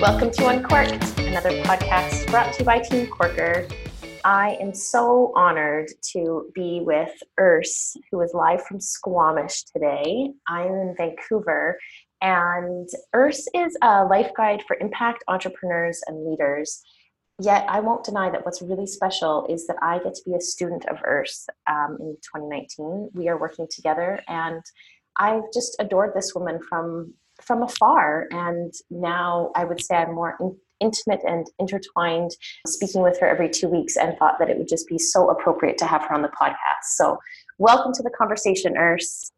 Welcome to Uncorked, another podcast brought to you by Team Corker. I am so honored to be with Urs, who is live from Squamish today. I'm in Vancouver, and Urs is a life guide for impact entrepreneurs and leaders. Yet, I won't deny that what's really special is that I get to be a student of Urs um, in 2019. We are working together, and I've just adored this woman from from afar. And now I would say I'm more in, intimate and intertwined speaking with her every two weeks and thought that it would just be so appropriate to have her on the podcast. So, welcome to the conversation, Urs.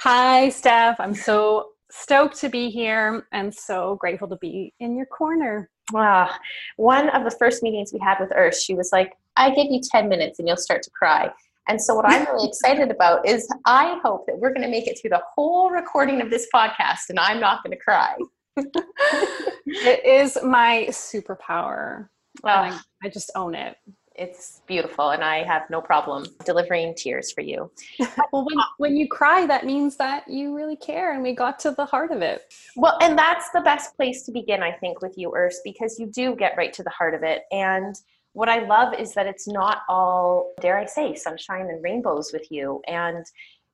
Hi, Steph. I'm so stoked to be here and so grateful to be in your corner. Ah, one of the first meetings we had with Urs, she was like, I give you 10 minutes and you'll start to cry. And so, what I'm really excited about is I hope that we're going to make it through the whole recording of this podcast and I'm not going to cry. it is my superpower. Oh. I, I just own it it's beautiful and i have no problem delivering tears for you well when, when you cry that means that you really care and we got to the heart of it well and that's the best place to begin i think with you Urs, because you do get right to the heart of it and what I love is that it's not all, dare I say, sunshine and rainbows with you. And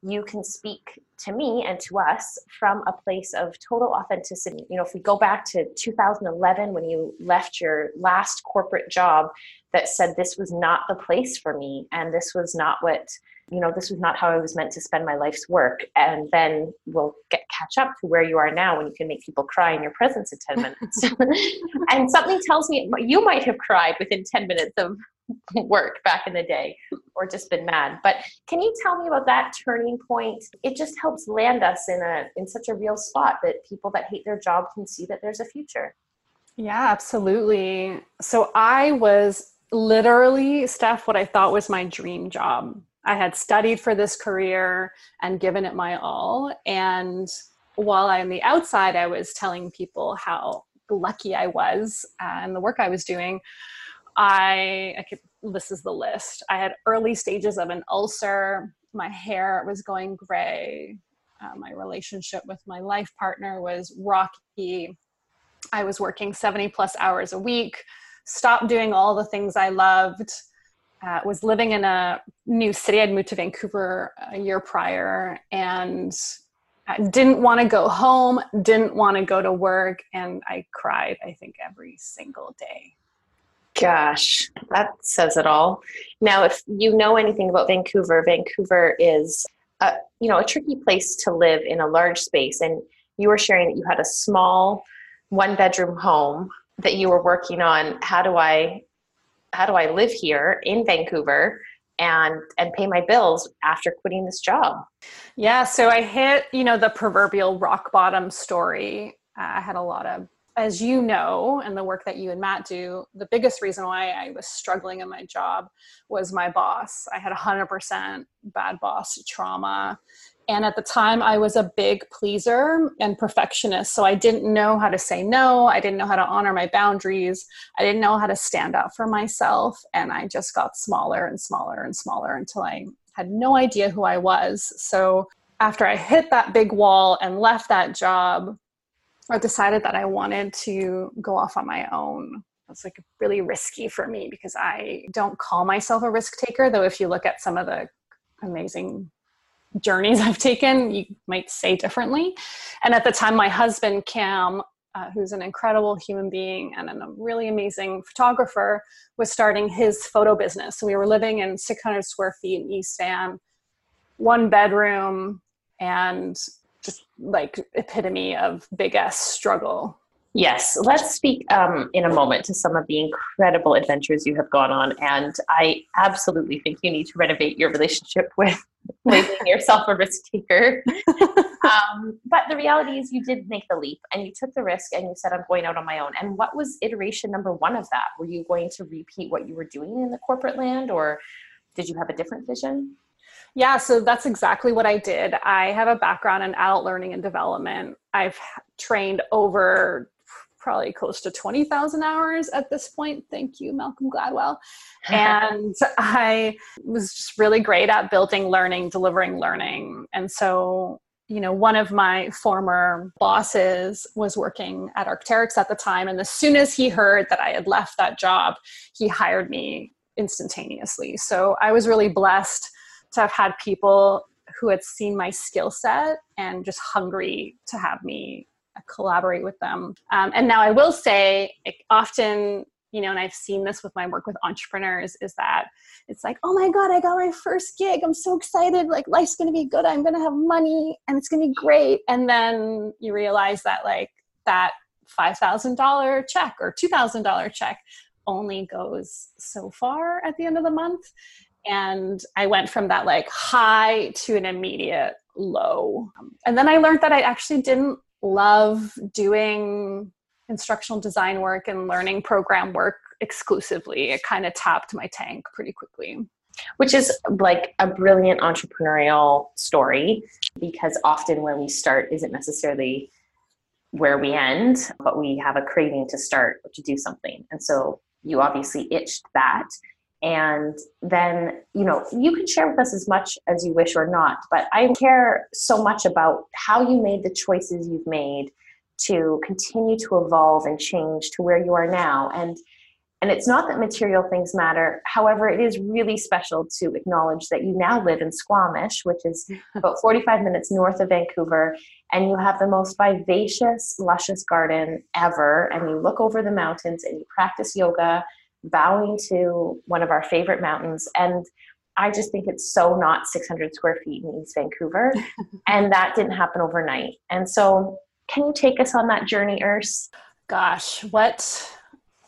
you can speak to me and to us from a place of total authenticity. You know, if we go back to 2011 when you left your last corporate job that said this was not the place for me and this was not what you know this was not how i was meant to spend my life's work. And then we'll get catch up to where you are now when you can make people cry in your presence in 10 minutes. And something tells me you might have cried within 10 minutes of work back in the day or just been mad. But can you tell me about that turning point? It just helps land us in a in such a real spot that people that hate their job can see that there's a future. Yeah absolutely. So i was literally steph what i thought was my dream job I had studied for this career and given it my all. And while I'm the outside, I was telling people how lucky I was and the work I was doing. I, I could, this is the list. I had early stages of an ulcer. My hair was going gray. Uh, my relationship with my life partner was rocky. I was working 70 plus hours a week, stopped doing all the things I loved uh, was living in a new city. I'd moved to Vancouver a year prior and I didn't want to go home, didn't want to go to work, and I cried, I think, every single day. Gosh, that says it all. Now, if you know anything about Vancouver, Vancouver is a, you know, a tricky place to live in a large space. And you were sharing that you had a small one bedroom home that you were working on. How do I how do I live here in Vancouver and and pay my bills after quitting this job? Yeah, so I hit, you know, the proverbial rock bottom story. Uh, I had a lot of as you know, and the work that you and Matt do, the biggest reason why I was struggling in my job was my boss. I had 100% bad boss trauma. And at the time, I was a big pleaser and perfectionist. So I didn't know how to say no. I didn't know how to honor my boundaries. I didn't know how to stand up for myself. And I just got smaller and smaller and smaller until I had no idea who I was. So after I hit that big wall and left that job, I decided that I wanted to go off on my own. It's like really risky for me because I don't call myself a risk taker, though, if you look at some of the amazing journeys I've taken, you might say differently. And at the time, my husband, Cam, uh, who's an incredible human being and a really amazing photographer, was starting his photo business. So we were living in 600 square feet in East Van, one bedroom, and just like epitome of big S struggle Yes, let's speak um, in a moment to some of the incredible adventures you have gone on. And I absolutely think you need to renovate your relationship with making yourself a risk taker. um, but the reality is, you did make the leap and you took the risk and you said, I'm going out on my own. And what was iteration number one of that? Were you going to repeat what you were doing in the corporate land or did you have a different vision? Yeah, so that's exactly what I did. I have a background in adult learning and development. I've trained over probably close to 20,000 hours at this point. Thank you, Malcolm Gladwell. and I was just really great at building learning, delivering learning. And so you know, one of my former bosses was working at Arc'teryx at the time. And as soon as he heard that I had left that job, he hired me instantaneously. So I was really blessed to have had people who had seen my skill set and just hungry to have me collaborate with them. Um, and now I will say, often you know, and I've seen this with my work with entrepreneurs is that it's like, oh my God, I got my first gig. I'm so excited. Like, life's going to be good. I'm going to have money and it's going to be great. And then you realize that, like, that $5,000 check or $2,000 check only goes so far at the end of the month. And I went from that like high to an immediate low. And then I learned that I actually didn't love doing instructional design work and learning program work exclusively. It kind of tapped my tank pretty quickly. Which is like a brilliant entrepreneurial story because often where we start isn't necessarily where we end, but we have a craving to start or to do something. And so you obviously itched that. And then, you know, you can share with us as much as you wish or not, but I care so much about how you made the choices you've made to continue to evolve and change to where you are now. And and it's not that material things matter. However it is really special to acknowledge that you now live in squamish which is about 45 minutes north of vancouver and you have the most vivacious luscious garden ever. And you look over the mountains and you practice yoga bowing to one of our favorite mountains and I just think it's so not 600 square feet in East Vancouver. and that didn't happen overnight. And so can you take us on that journey, Urs? Gosh, what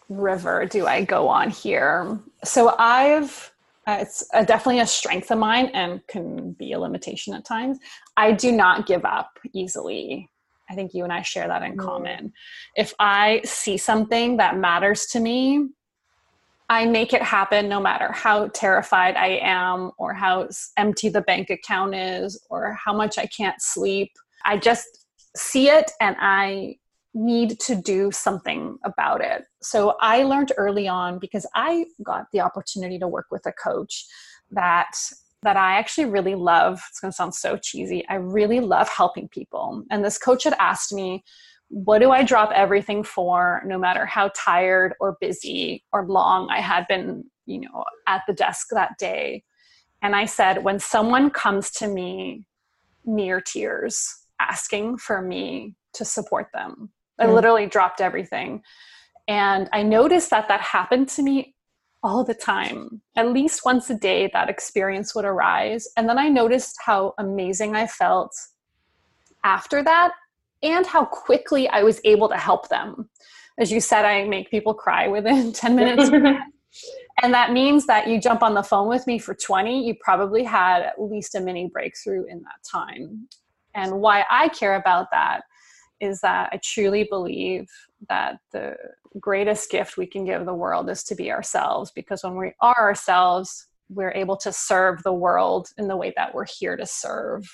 river do I go on here? So I've uh, it's a, definitely a strength of mine and can be a limitation at times. I do not give up easily. I think you and I share that in mm. common. If I see something that matters to me, I make it happen no matter how terrified I am or how empty the bank account is or how much I can't sleep. I just see it and I need to do something about it. So I learned early on because I got the opportunity to work with a coach that that I actually really love. It's going to sound so cheesy. I really love helping people. And this coach had asked me, what do I drop everything for no matter how tired or busy or long I had been, you know, at the desk that day? And I said, when someone comes to me near tears, asking for me to support them. I mm. literally dropped everything. And I noticed that that happened to me all the time. At least once a day, that experience would arise. And then I noticed how amazing I felt after that and how quickly I was able to help them. As you said, I make people cry within 10 minutes. and that means that you jump on the phone with me for 20, you probably had at least a mini breakthrough in that time. And why I care about that is that I truly believe that the greatest gift we can give the world is to be ourselves because when we are ourselves, we're able to serve the world in the way that we're here to serve,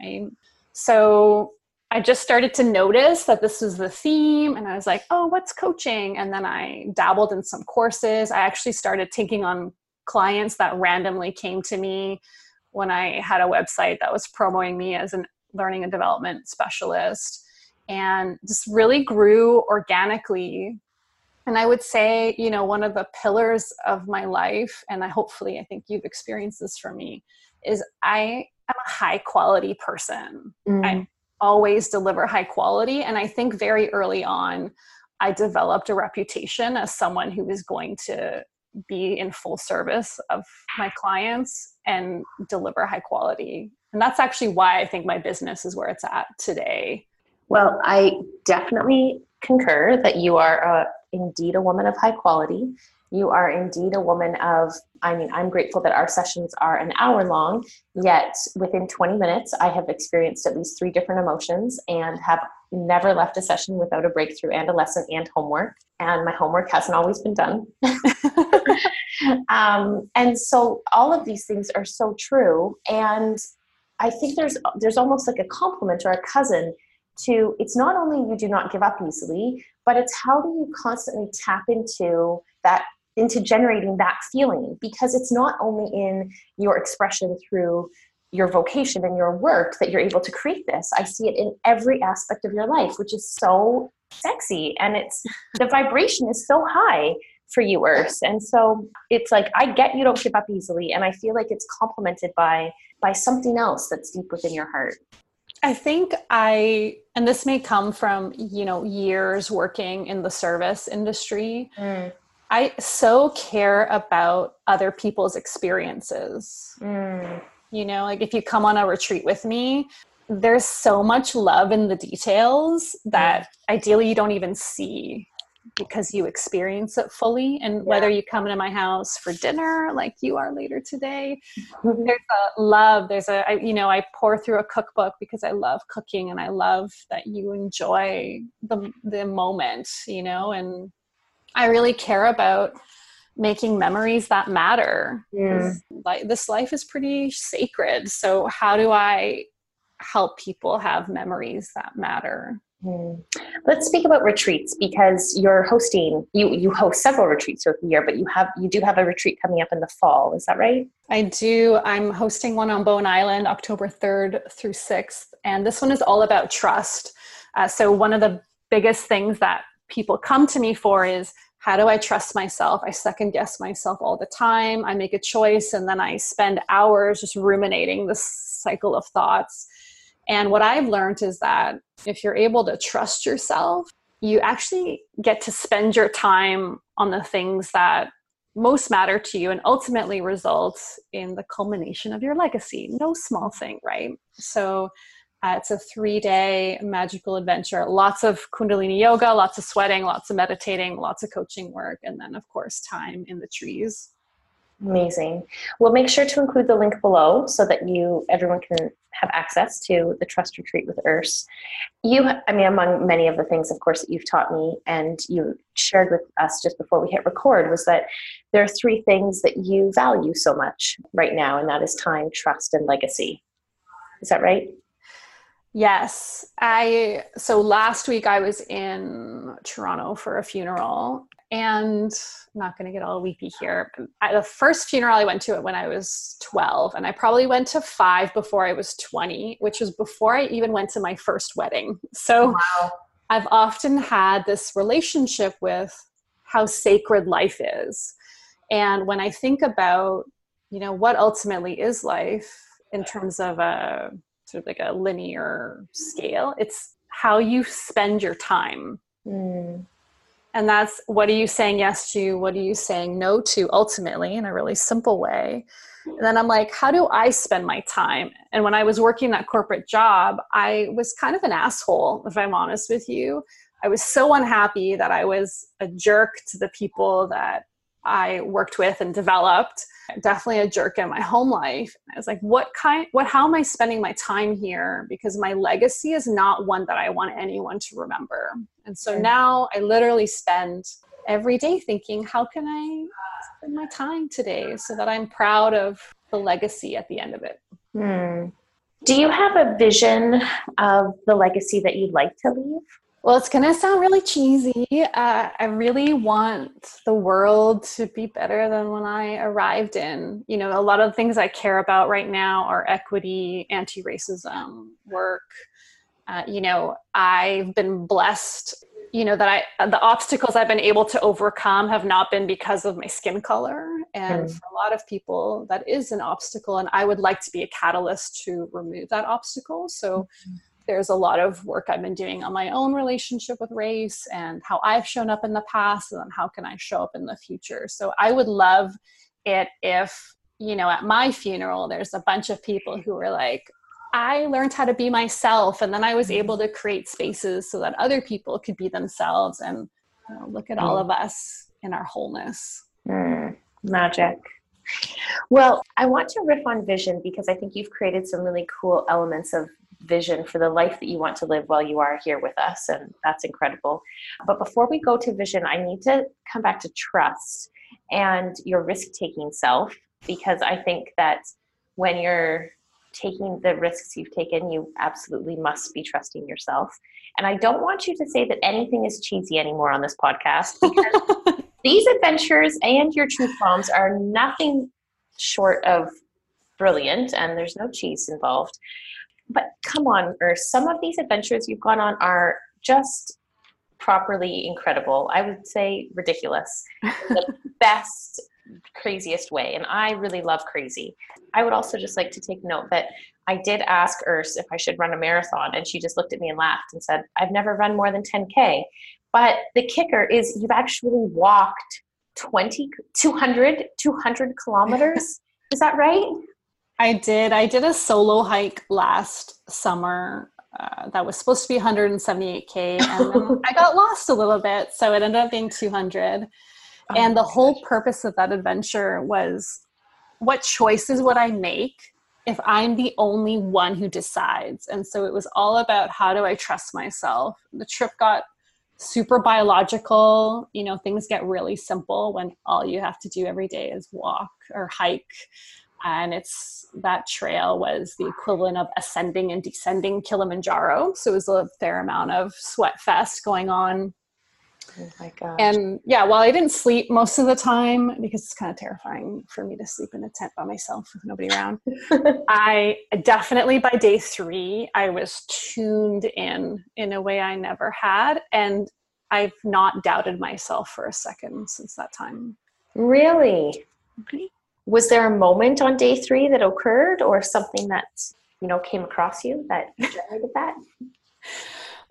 right? So I just started to notice that this was the theme, and I was like, oh, what's coaching? And then I dabbled in some courses. I actually started taking on clients that randomly came to me when I had a website that was promoting me as a learning and development specialist and just really grew organically and i would say you know one of the pillars of my life and i hopefully i think you've experienced this for me is i am a high quality person mm. i always deliver high quality and i think very early on i developed a reputation as someone who was going to be in full service of my clients and deliver high quality and that's actually why I think my business is where it's at today. Well, I definitely concur that you are uh, indeed a woman of high quality. You are indeed a woman of, I mean, I'm grateful that our sessions are an hour long, yet within 20 minutes, I have experienced at least three different emotions and have never left a session without a breakthrough and a lesson and homework. And my homework hasn't always been done. um, and so all of these things are so true. And I think there's there's almost like a compliment or a cousin to it's not only you do not give up easily, but it's how do you constantly tap into that into generating that feeling because it's not only in your expression through your vocation and your work that you're able to create this. I see it in every aspect of your life, which is so sexy and it's the vibration is so high for you Urs. And so it's like I get you don't give up easily and I feel like it's complemented by by something else that's deep within your heart. I think I, and this may come from, you know, years working in the service industry. Mm. I so care about other people's experiences. Mm. You know, like if you come on a retreat with me, there's so much love in the details that mm. ideally you don't even see because you experience it fully and yeah. whether you come into my house for dinner like you are later today mm-hmm. there's a love there's a I, you know i pour through a cookbook because i love cooking and i love that you enjoy the the moment you know and i really care about making memories that matter yeah. like this life is pretty sacred so how do i help people have memories that matter Hmm. Let's speak about retreats because you're hosting. You you host several retreats throughout the year, but you have you do have a retreat coming up in the fall. Is that right? I do. I'm hosting one on Bowen Island, October third through sixth, and this one is all about trust. Uh, so one of the biggest things that people come to me for is how do I trust myself? I second guess myself all the time. I make a choice and then I spend hours just ruminating this cycle of thoughts and what I've learned is that if you're able to trust yourself, you actually get to spend your time on the things that most matter to you and ultimately results in the culmination of your legacy. No small thing, right? So uh, it's a three day magical adventure. Lots of Kundalini yoga, lots of sweating, lots of meditating, lots of coaching work, and then, of course, time in the trees. Amazing. We'll make sure to include the link below so that you everyone can have access to the trust retreat with Urs. You, I mean, among many of the things, of course, that you've taught me and you shared with us just before we hit record was that there are three things that you value so much right now, and that is time, trust, and legacy. Is that right? Yes. I so last week I was in Toronto for a funeral and I'm not going to get all weepy here. I, the first funeral I went to it when I was 12, and I probably went to five before I was 20, which was before I even went to my first wedding. So wow. I've often had this relationship with how sacred life is. And when I think about, you know, what ultimately is life in terms of a sort of like a linear scale, it's how you spend your time. Mm and that's what are you saying yes to? What are you saying no to ultimately in a really simple way? And then i'm like how do i spend my time? And when i was working that corporate job i was kind of an asshole if i'm honest with you. I was so unhappy that i was a jerk to the people that i worked with and developed definitely a jerk in my home life. I was like, what kind, what, how am I spending my time here? Because my legacy is not one that I want anyone to remember. And so now I literally spend every day thinking, how can I spend my time today so that I'm proud of the legacy at the end of it? Hmm. Do you have a vision of the legacy that you'd like to leave? Well, it's going to sound really cheesy. Uh, I really want the world to be better than when I arrived in. You know, a lot of things I care about right now are equity, anti racism, work. Uh, you know, I've been blessed, you know, that I, the obstacles I've been able to overcome have not been because of my skin color. And mm. for a lot of people, that is an obstacle. And I would like to be a catalyst to remove that obstacle. So, mm-hmm there's a lot of work I've been doing on my own relationship with race and how I've shown up in the past and then how can I show up in the future. So I would love it if, you know, at my funeral, there's a bunch of people who were like, I learned how to be myself and then I was able to create spaces so that other people could be themselves and you know, look at all mm. of us in our wholeness. Mm, magic. Well, I want to riff on vision because I think you've created some really cool elements of vision for the life that you want to live while you are here with us. And that's incredible. But before we go to vision, I need to come back to trust and your risk taking self, because I think that when you're taking the risks you've taken, you absolutely must be trusting yourself. And I don't want you to say that anything is cheesy anymore on this podcast because these adventures and your truth bombs are nothing short of brilliant, and there's no cheese involved. But come on, Urs, some of these adventures you've gone on are just properly incredible. I would say ridiculous. the best, craziest way. And I really love crazy. I would also just like to take note that I did ask Urs if I should run a marathon, and she just looked at me and laughed and said, I've never run more than 10K. But the kicker is you've actually walked 20, 200, 200 kilometers. is that right? I did. I did a solo hike last summer uh, that was supposed to be 178k, and I got lost a little bit, so it ended up being 200. Oh and the whole gosh. purpose of that adventure was what choices would I make if I'm the only one who decides? And so it was all about how do I trust myself. The trip got super biological. You know, things get really simple when all you have to do every day is walk or hike and it's that trail was the equivalent of ascending and descending Kilimanjaro. So it was a fair amount of sweat fest going on. Oh my god! And yeah, while I didn't sleep most of the time because it's kind of terrifying for me to sleep in a tent by myself with nobody around, I definitely by day three I was tuned in in a way I never had, and I've not doubted myself for a second since that time. Really? Okay was there a moment on day three that occurred or something that you know came across you that generated that?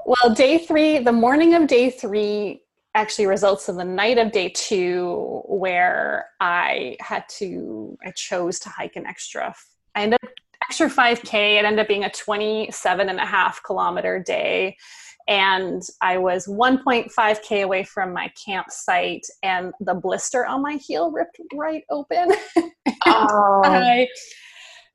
Well day three the morning of day three actually results in the night of day two where i had to i chose to hike an extra i ended up extra 5k it ended up being a 27 and a half kilometer day and I was 1.5k away from my campsite, and the blister on my heel ripped right open. oh. I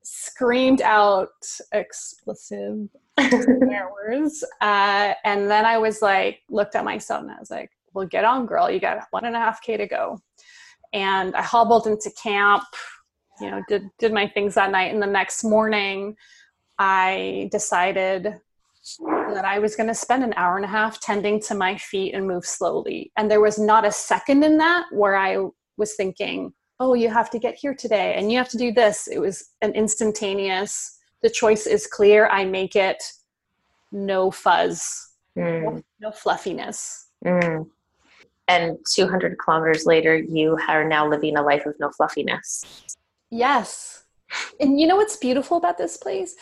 screamed out explicit words, uh, and then I was like, looked at myself, and I was like, "Well, get on, girl. You got one and a half k to go." And I hobbled into camp. You know, did did my things that night, and the next morning, I decided that I was going to spend an hour and a half tending to my feet and move slowly. And there was not a second in that where I was thinking, oh, you have to get here today and you have to do this. It was an instantaneous, the choice is clear. I make it no fuzz, mm. no, no, fluffiness. Mm. And 200 kilometers later, you are now living a life of no fluffiness. Yes. And you know what's beautiful about this place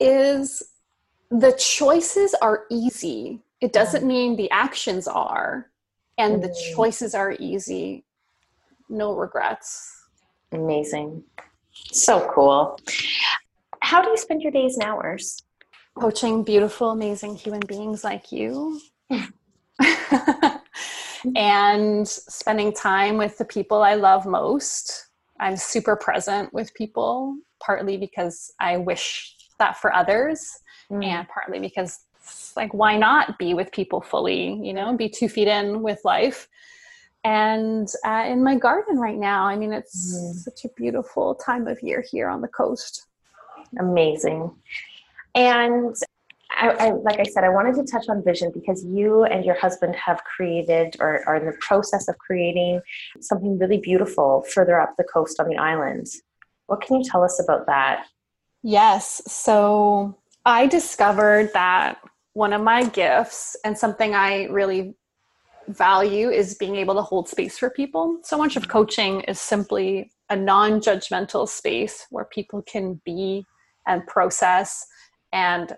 is the choices are easy. It doesn't mean the actions are, and the mm. choices are easy. No regrets. Amazing. So cool. How do you spend your days and hours? Coaching beautiful, amazing human beings like you. and spending time with the people I love most. I'm super present with people, partly because I wish that for others mm. and partly because like why not be with people fully you know be two feet in with life and uh, in my garden right now i mean it's mm. such a beautiful time of year here on the coast amazing and I, I, like I said, I wanted to touch on vision because you and your husband have created or are in the process of creating something really beautiful further up the coast on the island. What can you tell us about that? Yes. So I discovered that one of my gifts and something I really value is being able to hold space for people. So much of coaching is simply a non judgmental space where people can be and process and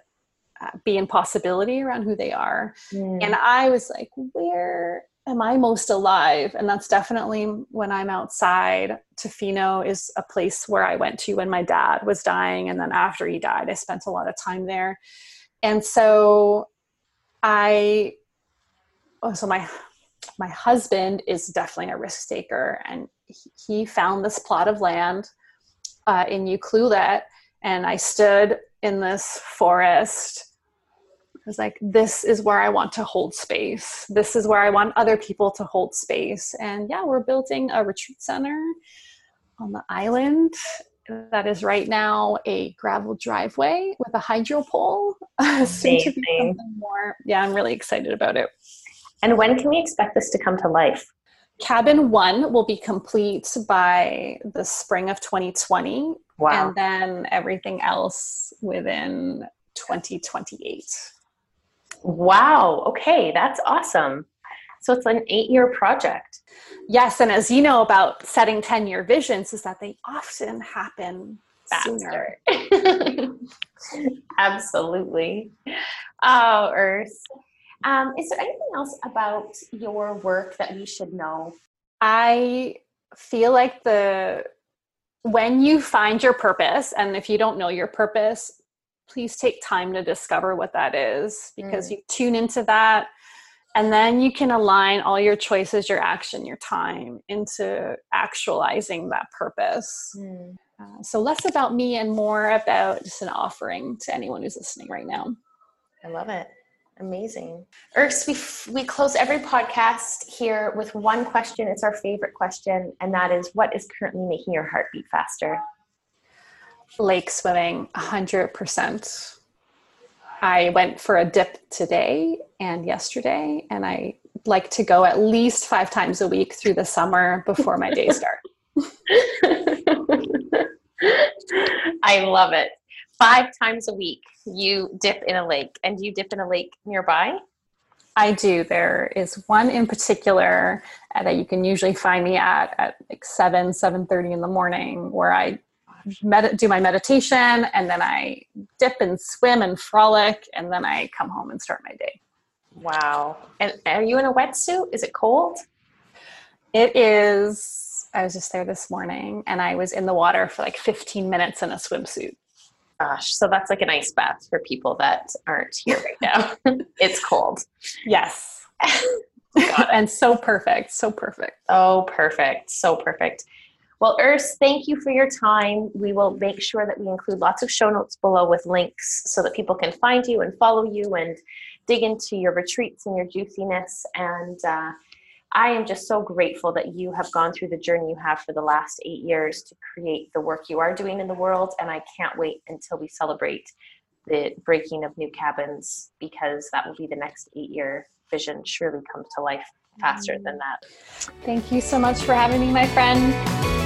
uh, be in possibility around who they are. Mm. And I was like, where am I most alive? And that's definitely when I'm outside. Tofino is a place where I went to when my dad was dying. And then after he died, I spent a lot of time there. And so I, oh, so my, my husband is definitely a risk taker. And he found this plot of land uh, in Ucluelet. And I stood in this forest was like, this is where I want to hold space. This is where I want other people to hold space. And yeah, we're building a retreat center on the island. that is right now a gravel driveway with a hydro pole. Soon to be something more. Yeah, I'm really excited about it. And when can we expect this to come to life? Cabin one will be complete by the spring of 2020. Wow. And then everything else within 2028. Wow. Okay, that's awesome. So it's an eight year project. Yes. And as you know about setting 10 year visions, is that they often happen Faster. sooner. Absolutely. Oh, Urs. Um, is there anything else about your work that we should know? I feel like the when you find your purpose, and if you don't know your purpose, please take time to discover what that is because mm. you tune into that and then you can align all your choices your action your time into actualizing that purpose. Mm. uh, so less about me and more about just an offering to anyone who's listening right now. I love it. Amazing. Urs, we, we close every podcast here with one question. It's our favorite question and that is what is currently making your heart beat faster lake swimming 100%. I went for a dip today and yesterday, and I like to go at least five times a week through the summer before my day start. I love it. Five times a week, you dip in a lake, and you dip in a lake nearby? I do. There is one in particular uh, that you can usually find me at at like seven, seven thirty in the morning, where I med- do my meditation and then I dip and swim and frolic and then I come home and start my day. Wow. And are you in a wetsuit? Is it cold? It is. I was just there this morning and I was in the water for like 15 minutes in a swimsuit. Gosh, so that's like an ice bath for people that aren't here right now. it's cold. Yes. and so perfect. So perfect. Oh, perfect. So perfect. Well, Urs, thank you for your time. We will make sure that we include lots of show notes below with links so that people can find you and follow you and dig into your retreats and your juiciness. And uh, I am just so grateful that you have gone through the journey you have for the last eight years to create the work you are doing in the world. And I can't wait until we celebrate the breaking of new cabins because that will be the next eight year vision surely comes to life faster than that. Thank you so much for having me, my friend.